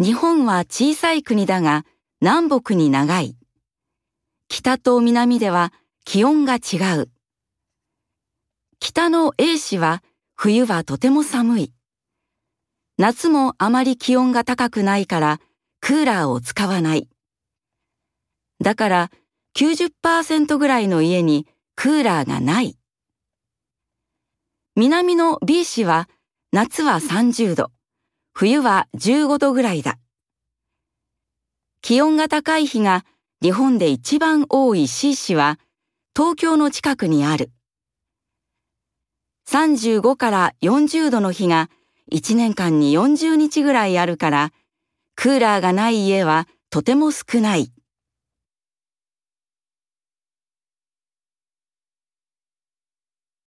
日本は小さい国だが南北に長い。北と南では気温が違う。北の A 市は冬はとても寒い。夏もあまり気温が高くないからクーラーを使わない。だから90%ぐらいの家にクーラーがない。南の B 市は夏は30度、冬は15度ぐらいだ。気温が高い日が日本で一番多い C 市は東京の近くにある。35から40度の日が1年間に40日ぐらいあるから、クーラーがない家はとても少ない。